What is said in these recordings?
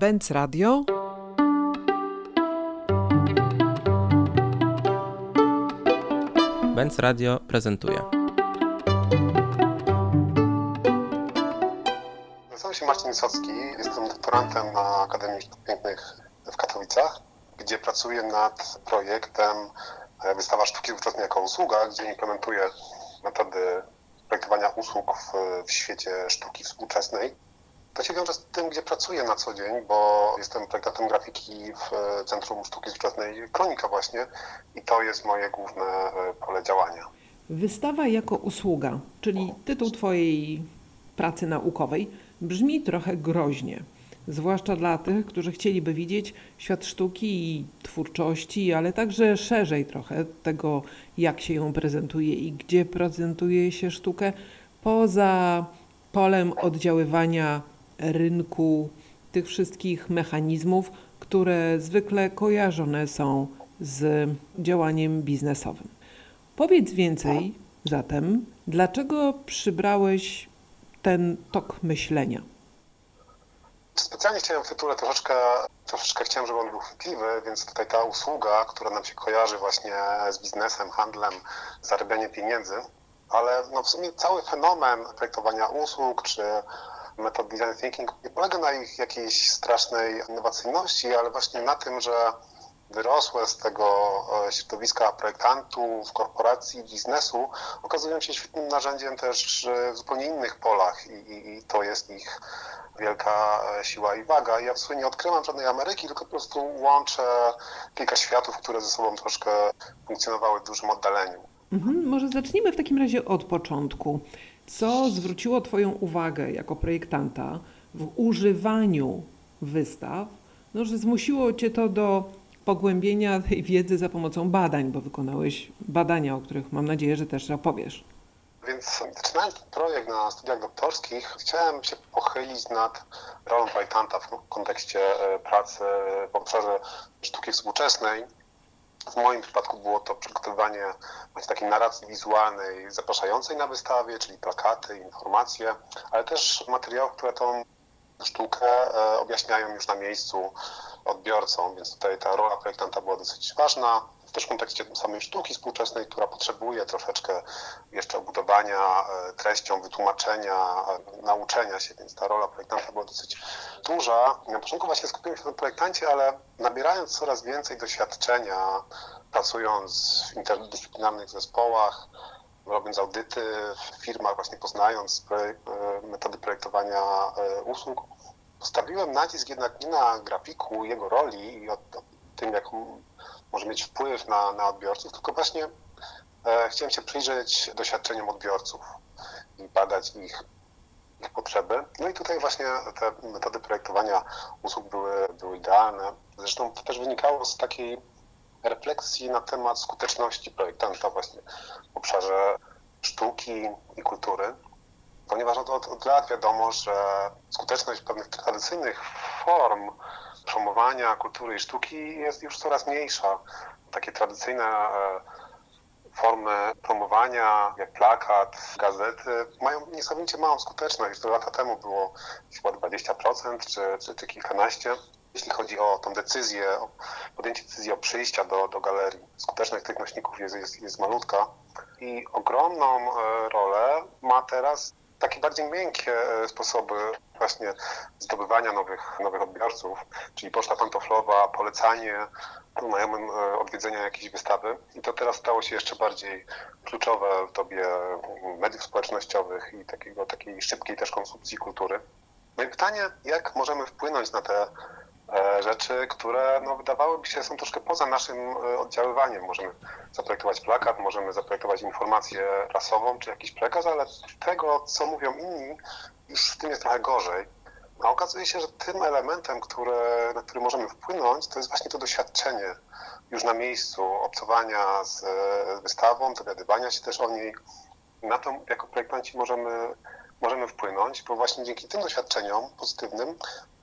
Benz Radio. Benz Radio prezentuje. Nazywam się Marcin Wysocki, jestem doktorantem na Akademii Sztuk Pięknych w Katowicach, gdzie pracuję nad projektem e, Wystawa Sztuki Współczesnej jako usługa, gdzie implementuję metody projektowania usług w, w świecie sztuki współczesnej. To się wiąże z tym, gdzie pracuję na co dzień, bo jestem projektantem grafiki w Centrum Sztuki Współczesnej Kronika właśnie i to jest moje główne e, pole działania. Wystawa jako usługa, czyli tytuł Twojej pracy naukowej, brzmi trochę groźnie. Zwłaszcza dla tych, którzy chcieliby widzieć świat sztuki i twórczości, ale także szerzej trochę tego, jak się ją prezentuje i gdzie prezentuje się sztukę poza polem oddziaływania rynku, tych wszystkich mechanizmów, które zwykle kojarzone są z działaniem biznesowym. Powiedz więcej zatem, dlaczego przybrałeś ten tok myślenia? Specjalnie chciałem w troszeczkę, troszeczkę chciałem, żeby on był chwytliwy, więc tutaj ta usługa, która nam się kojarzy właśnie z biznesem, handlem, zarabianiem pieniędzy, ale no w sumie cały fenomen projektowania usług czy metod design thinking nie polega na ich jakiejś strasznej innowacyjności, ale właśnie na tym, że wyrosłe z tego e, środowiska projektantów, korporacji, biznesu okazują się świetnym narzędziem też w zupełnie innych polach i, i, i to jest ich wielka e, siła i waga. Ja w sumie nie odkrywam żadnej Ameryki, tylko po prostu łączę kilka światów, które ze sobą troszkę funkcjonowały w dużym oddaleniu. Mhm, może zacznijmy w takim razie od początku. Co zwróciło Twoją uwagę jako projektanta w używaniu wystaw, no, że zmusiło Cię to do pogłębienia tej wiedzy za pomocą badań, bo wykonałeś badania, o których mam nadzieję, że też opowiesz. Więc zaczynając ten projekt na studiach doktorskich, chciałem się pochylić nad rolą projektanta w kontekście e, pracy w obszarze sztuki współczesnej. W moim przypadku było to przygotowywanie takiej narracji wizualnej zapraszającej na wystawie, czyli plakaty, informacje, ale też materiałów, które tą sztukę e, objaśniają już na miejscu odbiorcom, więc tutaj ta rola projektanta była dosyć ważna też w kontekście samej sztuki współczesnej, która potrzebuje troszeczkę jeszcze obudowania e, treścią, wytłumaczenia, e, nauczenia się, więc ta rola projektanta była dosyć duża. Na początku właśnie skupiłem się na projektancie, ale nabierając coraz więcej doświadczenia, pracując w interdyscyplinarnych zespołach, robiąc audyty w firmach, właśnie poznając e, metody projektowania usług, postawiłem nacisk jednak nie na grafiku, jego roli i o tym, jak może mieć wpływ na, na odbiorców, tylko właśnie e, chciałem się przyjrzeć doświadczeniom odbiorców i badać ich, ich potrzeby. No i tutaj właśnie te metody projektowania usług były, były idealne. Zresztą to też wynikało z takiej refleksji na temat skuteczności projektanta właśnie w obszarze sztuki i kultury, ponieważ od, od lat wiadomo, że skuteczność pewnych tradycyjnych form promowania kultury i sztuki jest już coraz mniejsza. Takie tradycyjne e, formy promowania, jak plakat, gazety, mają niesamowicie małą skuteczność. To lata temu było chyba 20% czy, czy, czy kilkanaście. Jeśli chodzi o tą decyzję, o podjęcie decyzji o przyjścia do, do galerii, skuteczność tych nośników jest, jest, jest malutka i ogromną e, rolę ma teraz takie bardziej miękkie e, sposoby właśnie zdobywania nowych, nowych odbiorców, czyli poczta pantoflowa, polecanie znajomym e, odwiedzenia jakiejś wystawy. I to teraz stało się jeszcze bardziej kluczowe w dobie mediów społecznościowych i takiego, takiej szybkiej też konsumpcji kultury. No i pytanie, jak możemy wpłynąć na te rzeczy, które no, wydawałyby się są troszkę poza naszym e, oddziaływaniem. Możemy zaprojektować plakat, możemy zaprojektować informację prasową czy jakiś przekaz, ale tego, co mówią inni, już w tym jest trochę gorzej. A okazuje się, że tym elementem, które, na który możemy wpłynąć, to jest właśnie to doświadczenie już na miejscu, obcowania z wystawą, dowiadywania się też o niej. Na to jako projektanci możemy, możemy wpłynąć, bo właśnie dzięki tym doświadczeniom pozytywnym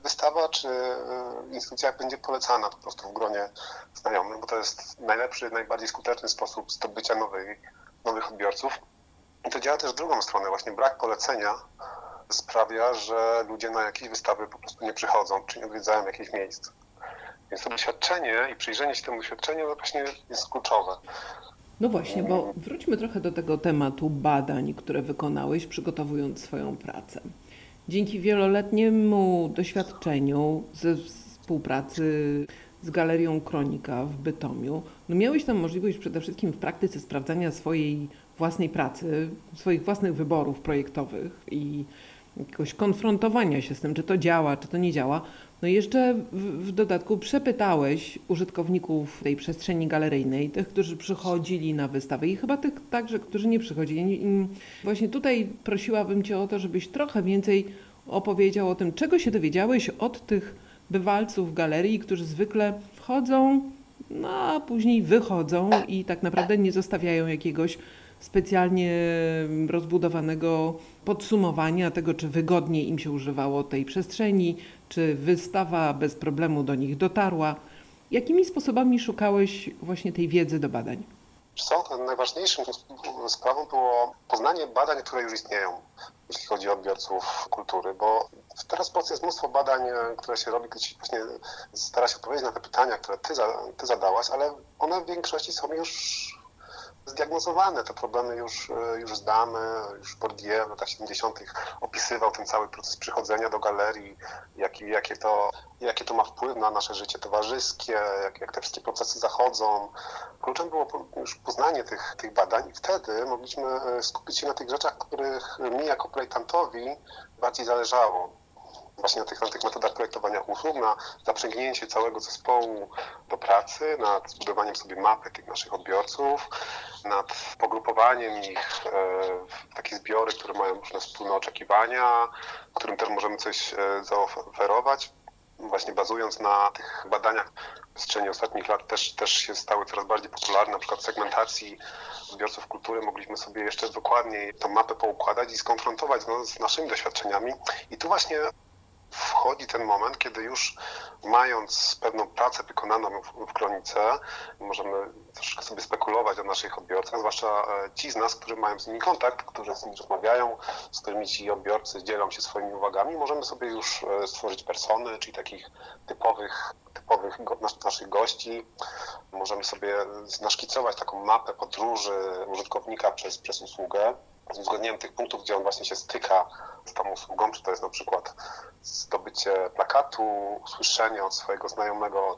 wystawa czy y, instytucja będzie polecana po prostu w gronie znajomych, bo to jest najlepszy, najbardziej skuteczny sposób zdobycia nowych, nowych odbiorców. I to działa też w drugą stronę. Właśnie brak polecenia sprawia, że ludzie na jakieś wystawy po prostu nie przychodzą, czy nie odwiedzają jakichś miejsc. Więc to doświadczenie i przyjrzenie się temu doświadczeniu no właśnie jest kluczowe. No właśnie, bo wróćmy trochę do tego tematu badań, które wykonałeś, przygotowując swoją pracę. Dzięki wieloletniemu doświadczeniu ze współpracy z Galerią Kronika w Bytomiu, no miałeś tam możliwość przede wszystkim w praktyce sprawdzania swojej własnej pracy, swoich własnych wyborów projektowych i jakiegoś konfrontowania się z tym, czy to działa, czy to nie działa. No i jeszcze w, w dodatku przepytałeś użytkowników tej przestrzeni galeryjnej, tych, którzy przychodzili na wystawę i chyba tych także, którzy nie przychodzili. Właśnie tutaj prosiłabym Cię o to, żebyś trochę więcej opowiedział o tym, czego się dowiedziałeś od tych bywalców galerii, którzy zwykle wchodzą, no a później wychodzą i tak naprawdę nie zostawiają jakiegoś specjalnie rozbudowanego podsumowania tego, czy wygodnie im się używało tej przestrzeni, czy wystawa bez problemu do nich dotarła. Jakimi sposobami szukałeś właśnie tej wiedzy do badań? Co, najważniejszą sprawą było poznanie badań, które już istnieją, jeśli chodzi o odbiorców kultury, bo teraz w Polsce jest mnóstwo badań, które się robi, gdzie właśnie stara się odpowiedzieć na te pytania, które ty, ty zadałaś, ale one w większości są już zdiagnozowane, te problemy już, już znamy, już Bourdieu w latach 70. opisywał ten cały proces przychodzenia do galerii, jaki, jakie, to, jakie to ma wpływ na nasze życie towarzyskie, jak, jak te wszystkie procesy zachodzą. Kluczem było już poznanie tych, tych badań i wtedy mogliśmy skupić się na tych rzeczach, których mi jako projektantowi bardziej zależało właśnie na tych, na tych metodach projektowania usług, na zaprzęgnięcie całego zespołu do pracy, nad zbudowaniem sobie mapy tych naszych odbiorców, nad pogrupowaniem ich w takie zbiory, które mają różne wspólne oczekiwania, którym też możemy coś zaoferować. Właśnie bazując na tych badaniach w przestrzeni ostatnich lat też, też się stały coraz bardziej popularne, na przykład segmentacji odbiorców kultury mogliśmy sobie jeszcze dokładniej tą mapę poukładać i skonfrontować no, z naszymi doświadczeniami. I tu właśnie wchodzi ten moment, kiedy już mając pewną pracę wykonaną w, kronice, możemy troszkę sobie spekulować o naszych odbiorcach, zwłaszcza ci z nas, którzy mają z nimi kontakt, którzy z nimi rozmawiają, z którymi ci odbiorcy dzielą się swoimi uwagami, możemy sobie już stworzyć persony, czyli takich typowych, typowych naszych gości. Możemy sobie naszkicować taką mapę podróży użytkownika przez, przez usługę z uzgodnieniem tych punktów, gdzie on właśnie się styka z tą usługą, czy to jest na przykład zdobycie plakatu, usłyszenie od swojego znajomego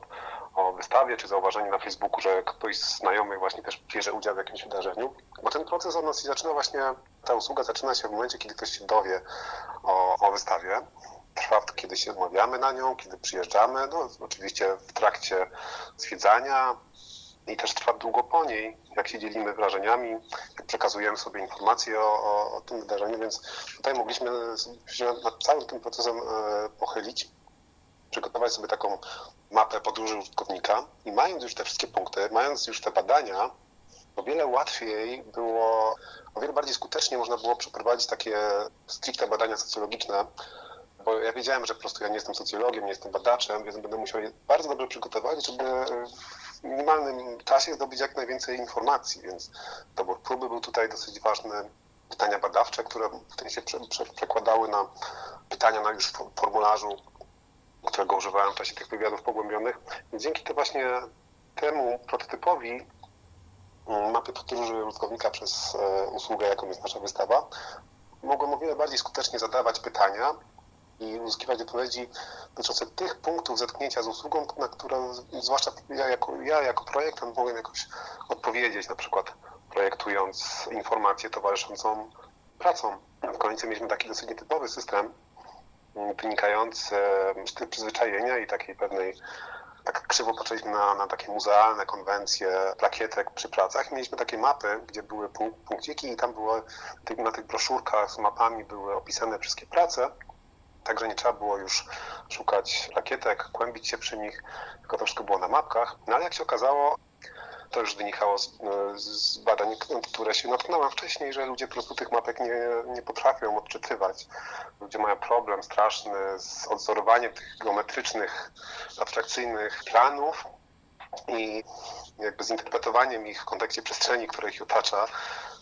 o wystawie, czy zauważenie na Facebooku, że ktoś z znajomych właśnie też bierze udział w jakimś wydarzeniu. Bo ten proces od nas zaczyna właśnie, ta usługa zaczyna się w momencie, kiedy ktoś się dowie o, o wystawie. Trwa kiedy się umawiamy na nią, kiedy przyjeżdżamy, no oczywiście w trakcie zwiedzania, i też trwa długo po niej, jak się dzielimy wrażeniami, jak przekazujemy sobie informacje o, o, o tym wydarzeniu, więc tutaj mogliśmy się nad całym tym procesem pochylić, przygotować sobie taką mapę podróży użytkownika i mając już te wszystkie punkty, mając już te badania, o wiele łatwiej było, o wiele bardziej skutecznie można było przeprowadzić takie stricte badania socjologiczne, bo ja wiedziałem, że po prostu ja nie jestem socjologiem, nie jestem badaczem, więc będę musiał je bardzo dobrze przygotować, żeby w minimalnym czasie zdobyć jak najwięcej informacji, więc dobór próby był tutaj dosyć ważny. Pytania badawcze, które wtedy się prze, prze, przekładały na pytania na już formularzu, którego używałem w czasie tych wywiadów pogłębionych. I dzięki to właśnie temu prototypowi mapy podróży użytkownika przez usługę, jaką jest nasza wystawa, mogłem o wiele bardziej skutecznie zadawać pytania i uzyskiwać odpowiedzi dotyczące tych punktów zetknięcia z usługą, na które zwłaszcza ja jako, ja jako projektant mogłem jakoś odpowiedzieć, na przykład projektując informację towarzyszącą pracą. W końcu mieliśmy taki dosyć nietypowy system wynikający z tych przyzwyczajenia i takiej pewnej tak krzywo patrzyliśmy na, na takie muzealne konwencje plakietek przy pracach. Mieliśmy takie mapy, gdzie były punkciki i tam było na tych broszurkach z mapami były opisane wszystkie prace Także nie trzeba było już szukać rakietek, kłębić się przy nich, tylko to wszystko było na mapkach. No ale jak się okazało, to już wynikało z, z badań, które się natknąłem wcześniej, że ludzie po prostu tych mapek nie, nie potrafią odczytywać. Ludzie mają problem straszny z odzorowaniem tych geometrycznych, abstrakcyjnych planów i jakby zinterpretowaniem ich w kontekście przestrzeni, która ich otacza.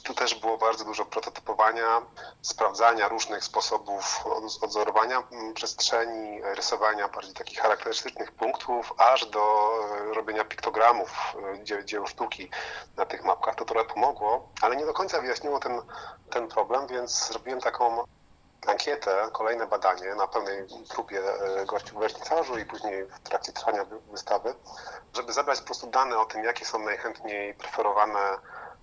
Tu też było bardzo dużo prototypowania, sprawdzania różnych sposobów od- odzorowania mm, przestrzeni, rysowania bardziej takich charakterystycznych punktów, aż do e, robienia piktogramów e, dzie- dzieł sztuki na tych mapkach. To trochę pomogło, ale nie do końca wyjaśniło ten, ten problem, więc zrobiłem taką ankietę, kolejne badanie na pełnej próbie e, gości w wernisażu i później w trakcie trwania wy- wystawy, żeby zebrać po prostu dane o tym, jakie są najchętniej preferowane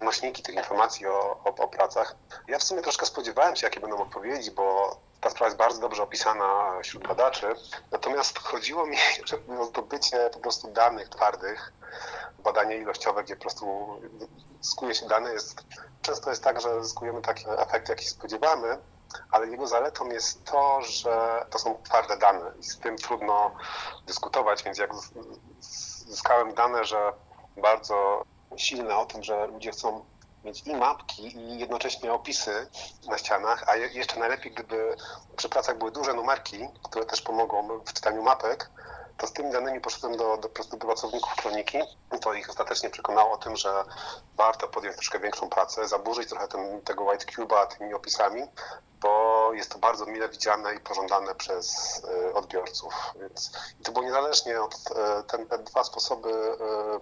nośniki tych informacji o, o, o pracach. Ja w sumie troszkę spodziewałem się, jakie będą odpowiedzi, bo ta sprawa jest bardzo dobrze opisana wśród badaczy. Natomiast chodziło mi o zdobycie po prostu danych twardych, badanie ilościowe, gdzie po prostu skuje się dane. Jest, często jest tak, że zyskujemy taki efekt, jaki spodziewamy, ale jego zaletą jest to, że to są twarde dane i z tym trudno dyskutować, więc jak zyskałem dane, że bardzo silne o tym, że ludzie chcą mieć i mapki, i jednocześnie opisy na ścianach, a je- jeszcze najlepiej, gdyby przy pracach były duże numerki, które też pomogą w czytaniu mapek, to z tymi danymi poszedłem do, do, do pracowników kroniki. To ich ostatecznie przekonało o tym, że warto podjąć troszkę większą pracę, zaburzyć trochę ten, tego white cube'a tymi opisami, bo jest to bardzo mile widziane i pożądane przez e, odbiorców. Więc i to było niezależnie od e, ten, te dwa sposoby e,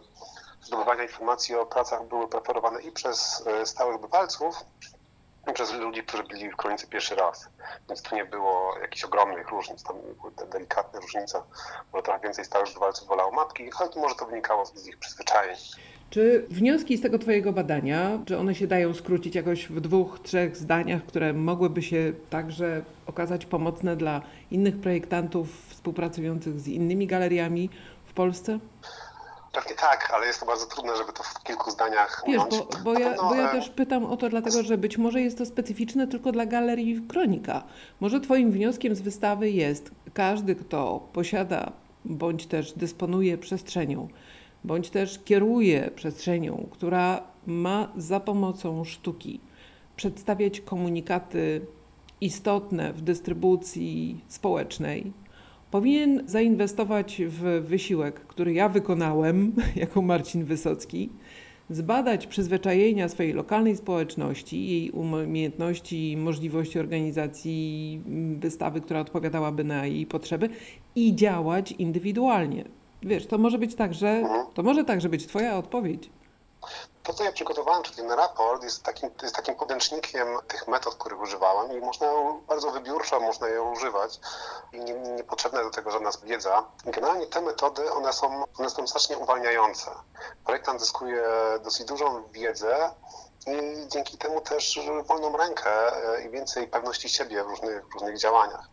zdobywania informacji o pracach były preferowane i przez e, stałych bywalców, i przez ludzi, którzy byli w kronice pierwszy raz. Więc tu nie było jakichś ogromnych różnic, tam były te delikatne różnice. Może trochę więcej stałych bywalców wolało mapki, ale to może to wynikało z ich przyzwyczajeń. Czy wnioski z tego Twojego badania, czy one się dają skrócić jakoś w dwóch, trzech zdaniach, które mogłyby się także okazać pomocne dla innych projektantów współpracujących z innymi galeriami w Polsce? Pewnie tak, ale jest to bardzo trudne, żeby to w kilku zdaniach Wiesz, bo, bo, ja, pewno, bo ja też pytam o to dlatego, że być może jest to specyficzne tylko dla galerii Kronika. Może Twoim wnioskiem z wystawy jest, każdy, kto posiada bądź też dysponuje przestrzenią, bądź też kieruje przestrzenią, która ma za pomocą sztuki przedstawiać komunikaty istotne w dystrybucji społecznej, powinien zainwestować w wysiłek, który ja wykonałem jako Marcin Wysocki, zbadać przyzwyczajenia swojej lokalnej społeczności, jej umiejętności i możliwości organizacji mm, wystawy, która odpowiadałaby na jej potrzeby i działać indywidualnie. Wiesz, to może być także, to może także być Twoja odpowiedź. To, co ja przygotowałem, czyli ten raport, jest takim, jest takim podręcznikiem tych metod, których używałem i można ją bardzo wybiórczo, można ją używać i nie, nie, nie potrzebna do tego żadna wiedza. Generalnie te metody, one są, one są strasznie uwalniające. Projektant zyskuje dosyć dużą wiedzę i dzięki temu też wolną rękę e, i więcej pewności siebie w różnych, różnych działaniach.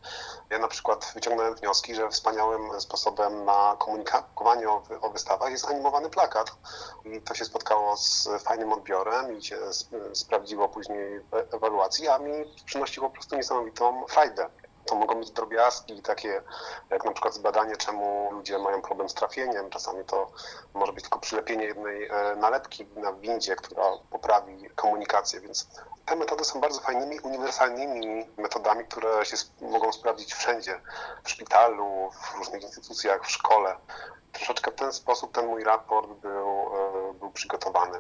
Ja na przykład wyciągnąłem wnioski, że wspaniałym sposobem na komunikowanie o, o wystawach jest animowany plakat. I to się spotkało z fajnym odbiorem i się sp- sprawdziło później w e- ewaluacji, a mi przynosiło po prostu niesamowitą frajdę. To mogą być drobiazgi takie, jak na przykład zbadanie, czemu ludzie mają problem z trafieniem. Czasami to może być tylko przylepienie jednej e, nalepki na windzie, która poprawi komunikację, więc te metody są bardzo fajnymi, uniwersalnymi metodami, które się mogą sprawdzić wszędzie, w szpitalu, w różnych instytucjach, w szkole. Troszeczkę w ten sposób ten mój raport był, e, był przygotowany.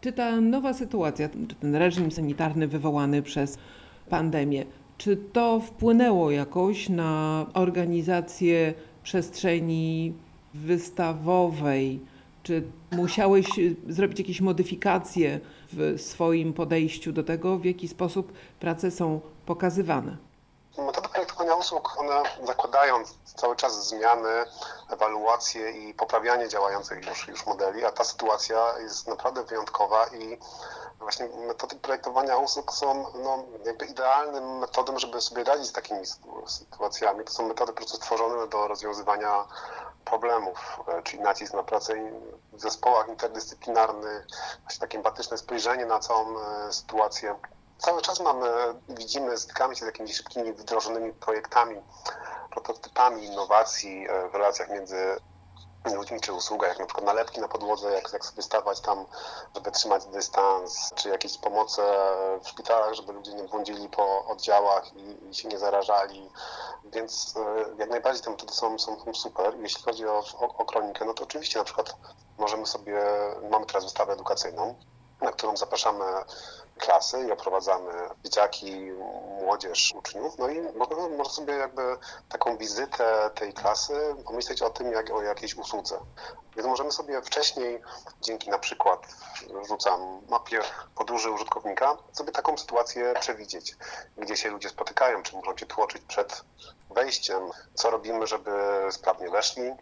Czy ta nowa sytuacja, czy ten reżim sanitarny wywołany przez pandemię, czy to wpłynęło jakoś na organizację przestrzeni wystawowej? Czy musiałeś y, zrobić jakieś modyfikacje w swoim podejściu do tego, w jaki sposób prace są pokazywane? Metody projektowania usług, one zakładają cały czas zmiany, ewaluacje i poprawianie działających już, już modeli, a ta sytuacja jest naprawdę wyjątkowa i właśnie metody projektowania usług są no, jakby idealnym metodem, żeby sobie radzić z takimi sytu- sytuacjami. To są metody po prostu stworzone do rozwiązywania problemów, e, czyli nacisk na pracę w zespołach interdyscyplinarnych, właśnie takie empatyczne spojrzenie na całą e, sytuację. Cały czas mamy, widzimy, stykamy się z jakimiś szybkimi, wdrożonymi projektami, prototypami innowacji e, w relacjach między ludźmi czy usługa, jak na przykład nalepki na podłodze, jak, jak sobie stawać tam, żeby trzymać dystans, czy jakieś pomoce w szpitalach, żeby ludzie nie błądzili po oddziałach i, i się nie zarażali. Więc e, jak najbardziej te metody są, są, są super. Jeśli chodzi o, o, o kronikę, no to oczywiście na przykład możemy sobie, mamy teraz wystawę edukacyjną, na którą zapraszamy klasy i oprowadzamy dzieciaki, młodzież, uczniów. No i można, można sobie jakby taką wizytę tej klasy pomyśleć o tym, jak o jakiejś usłudze. Więc możemy sobie wcześniej, dzięki na przykład, rzucam mapie podróży użytkownika, sobie taką sytuację przewidzieć, gdzie się ludzie spotykają, czy muszą się tłoczyć przed wejściem, co robimy, żeby sprawnie weszli,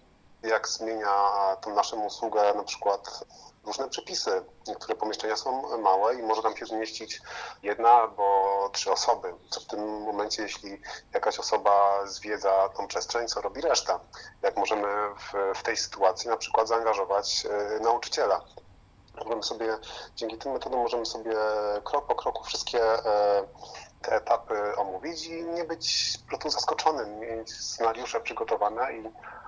jak zmienia tą naszą usługę na przykład różne przepisy. Niektóre pomieszczenia są małe i może tam się zmieścić jedna albo trzy osoby. Co w tym momencie, jeśli jakaś osoba zwiedza tą przestrzeń, co robi reszta? Jak możemy w, w tej sytuacji na przykład zaangażować e, nauczyciela? Możemy sobie, dzięki tym metodom możemy sobie krok po kroku wszystkie e, te etapy omówić i nie być po prostu zaskoczonym, mieć scenariusze przygotowane i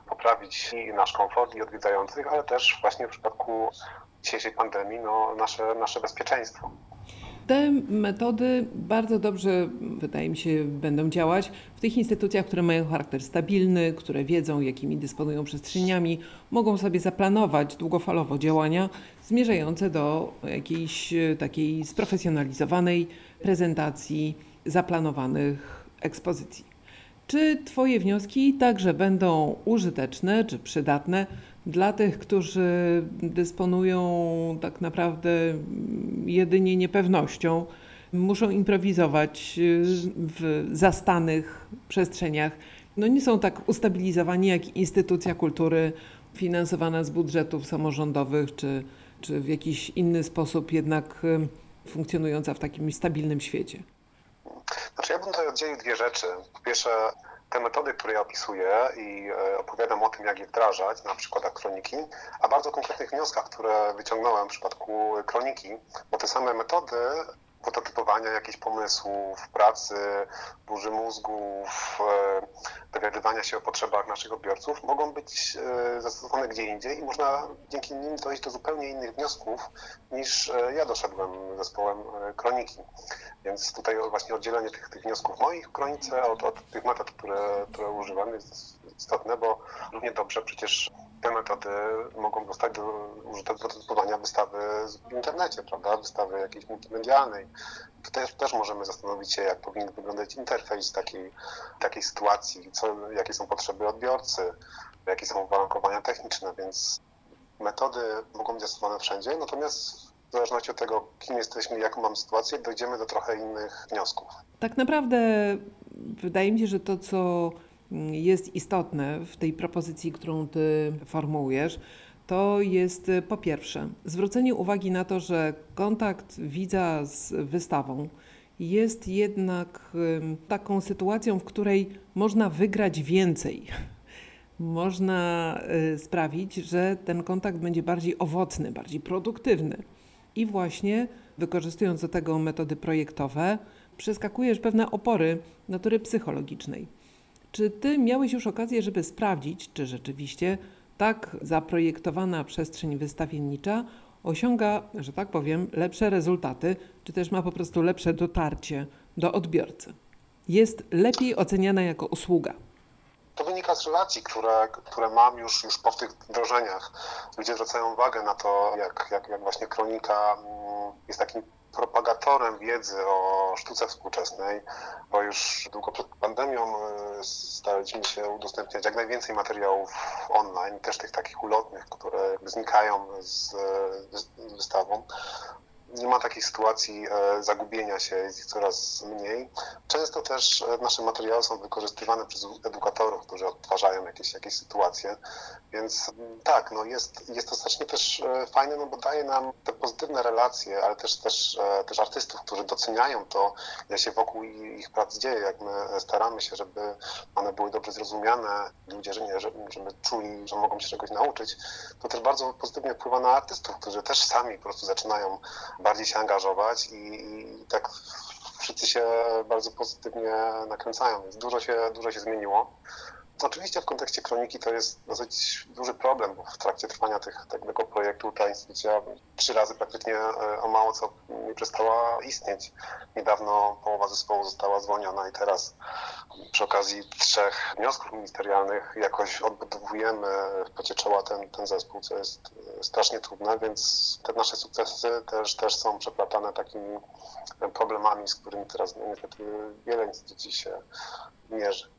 poprawić i nasz komfort i odwiedzających, ale też właśnie w przypadku dzisiejszej pandemii no, nasze, nasze bezpieczeństwo. Te metody bardzo dobrze, wydaje mi się, będą działać w tych instytucjach, które mają charakter stabilny, które wiedzą, jakimi dysponują przestrzeniami, mogą sobie zaplanować długofalowo działania zmierzające do jakiejś e, takiej sprofesjonalizowanej prezentacji zaplanowanych ekspozycji. Czy Twoje wnioski także będą użyteczne czy przydatne dla tych, którzy dysponują tak naprawdę jedynie niepewnością, muszą improwizować y, w zastanych przestrzeniach? No nie są tak ustabilizowani jak instytucja kultury finansowana z budżetów samorządowych czy, czy w jakiś inny sposób jednak y, funkcjonująca w takim stabilnym świecie. Znaczy ja bym tutaj oddzielił dwie rzeczy. Po pierwsze, te metody, które ja opisuję i e, opowiadam o tym, jak je wdrażać na przykładach kroniki, a bardzo konkretnych wnioskach, które wyciągnąłem w przypadku kroniki, bo te same metody prototypowania jakichś pomysłów, pracy, burzy mózgów, e, dowiadywania się o potrzebach naszych odbiorców mogą być e, zastosowane gdzie indziej i można dzięki nim dojść do zupełnie innych wniosków niż e, ja doszedłem zespołem kroniki. Więc tutaj właśnie oddzielenie tych, tych wniosków moich w kronice od, od tych metod, które, które używam jest istotne, bo równie dobrze przecież te metody mogą zostać użyte do testowania wystawy w internecie, prawda? Wystawy jakiejś multimedialnej. Też, też możemy zastanowić się, jak powinien wyglądać interfejs takiej, takiej sytuacji, co, jakie są potrzeby odbiorcy, jakie są uwarunkowania techniczne, więc metody mogą być zastosowane wszędzie, natomiast w zależności od tego, kim jesteśmy, jaką mamy sytuację, dojdziemy do trochę innych wniosków. Tak naprawdę wydaje mi się, że to, co jest istotne w tej propozycji, którą ty formułujesz, to jest po pierwsze zwrócenie uwagi na to, że kontakt widza z wystawą jest jednak taką sytuacją, w której można wygrać więcej. Można y, sprawić, że ten kontakt będzie bardziej owocny, bardziej produktywny. I właśnie wykorzystując do tego metody projektowe, przeskakujesz pewne opory natury psychologicznej. Czy ty miałeś już okazję, żeby sprawdzić, czy rzeczywiście tak zaprojektowana przestrzeń wystawiennicza osiąga, że tak powiem, lepsze rezultaty, czy też ma po prostu lepsze dotarcie do odbiorcy? Jest lepiej oceniana jako usługa. To wynika z relacji, które, które mam już, już po tych wdrożeniach. Ludzie zwracają uwagę na to, jak, jak, jak właśnie kronika mm, jest takim propagatorem wiedzy o sztuce współczesnej, bo już długo przed pandemią e, staraliśmy się udostępniać jak najwięcej materiałów online, też tych takich ulotnych, które znikają z, z wystawą nie ma takiej sytuacji e, zagubienia się, jest ich coraz mniej. Często też e, nasze materiały są wykorzystywane przez edukatorów, którzy odtwarzają jakieś, jakieś sytuacje, więc mm, tak, no jest, jest to strasznie też e, fajne, no bo daje nam te pozytywne relacje, ale też, też, też artystów, którzy doceniają to, jak się wokół ich prac dzieje, jak my staramy się, żeby one były dobrze zrozumiane, ludzie, że nie, żeby czuli, że mogą się czegoś nauczyć, to też bardzo pozytywnie wpływa na artystów, którzy też sami po prostu zaczynają bardziej się angażować i, i tak wszyscy się bardzo pozytywnie nakręcają, więc dużo się, dużo się zmieniło. Oczywiście w kontekście kroniki to jest dosyć duży problem, bo w trakcie trwania tych, tego projektu ta instytucja trzy razy praktycznie e, o mało co nie przestała istnieć. Niedawno połowa zespołu została zwolniona i teraz przy okazji trzech wniosków ministerialnych jakoś odbudowujemy w pocie czoła ten, ten zespół, co jest e, strasznie trudne, więc te nasze sukcesy też, też są przeplatane takimi problemami, z którymi teraz no, niestety wiele instytucji się mierzy.